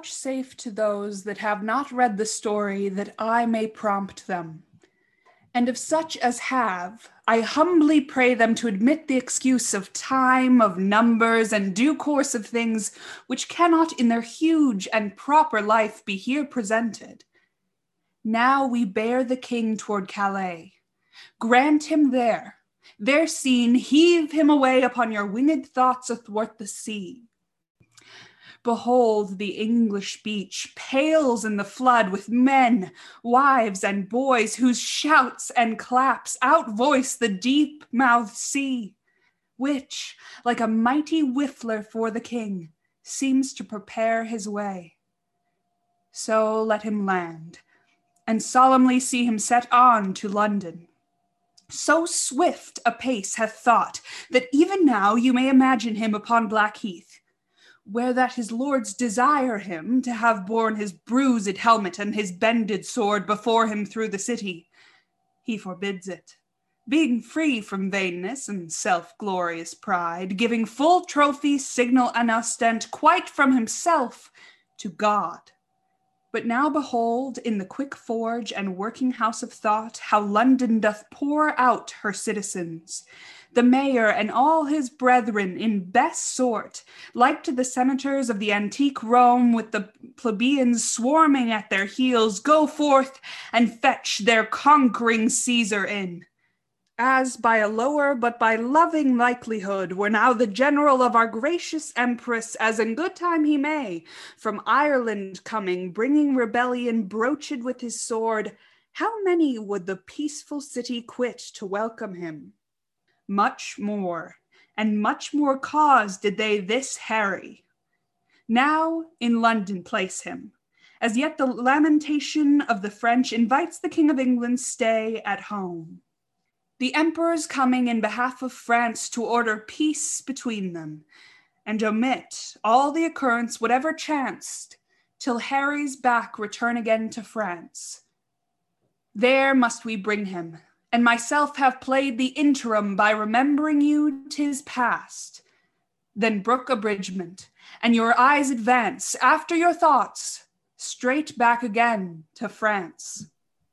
vouchsafe to those that have not read the story that I may prompt them. And of such as have, I humbly pray them to admit the excuse of time, of numbers, and due course of things which cannot in their huge and proper life be here presented. Now we bear the king toward Calais. Grant him there, there seen, heave him away upon your winged thoughts athwart the sea. Behold, the English beach pales in the flood with men, wives, and boys whose shouts and claps outvoice the deep mouthed sea, which, like a mighty whiffler for the king, seems to prepare his way. So let him land, and solemnly see him set on to London. So swift a pace hath thought that even now you may imagine him upon Blackheath where that his lords desire him to have borne his bruised helmet and his bended sword before him through the city, he forbids it, being free from vainness and self glorious pride, giving full trophy, signal, and ostent quite from himself to God. But now behold, in the quick forge and working house of thought, how London doth pour out her citizens the mayor and all his brethren in best sort, like to the senators of the antique Rome, with the plebeians swarming at their heels, go forth and fetch their conquering Caesar in. As by a lower but by loving likelihood were now the general of our gracious empress, as in good time he may, from Ireland coming, bringing rebellion broached with his sword, how many would the peaceful city quit to welcome him? Much more, and much more cause did they this Harry. Now in London place him. As yet the lamentation of the French invites the King of England's stay at home. The emperor's coming in behalf of France to order peace between them, and omit all the occurrence whatever chanced, till Harry's back return again to France. There must we bring him, and myself have played the interim by remembering you tis past. Then brook abridgment, and your eyes advance after your thoughts straight back again to France.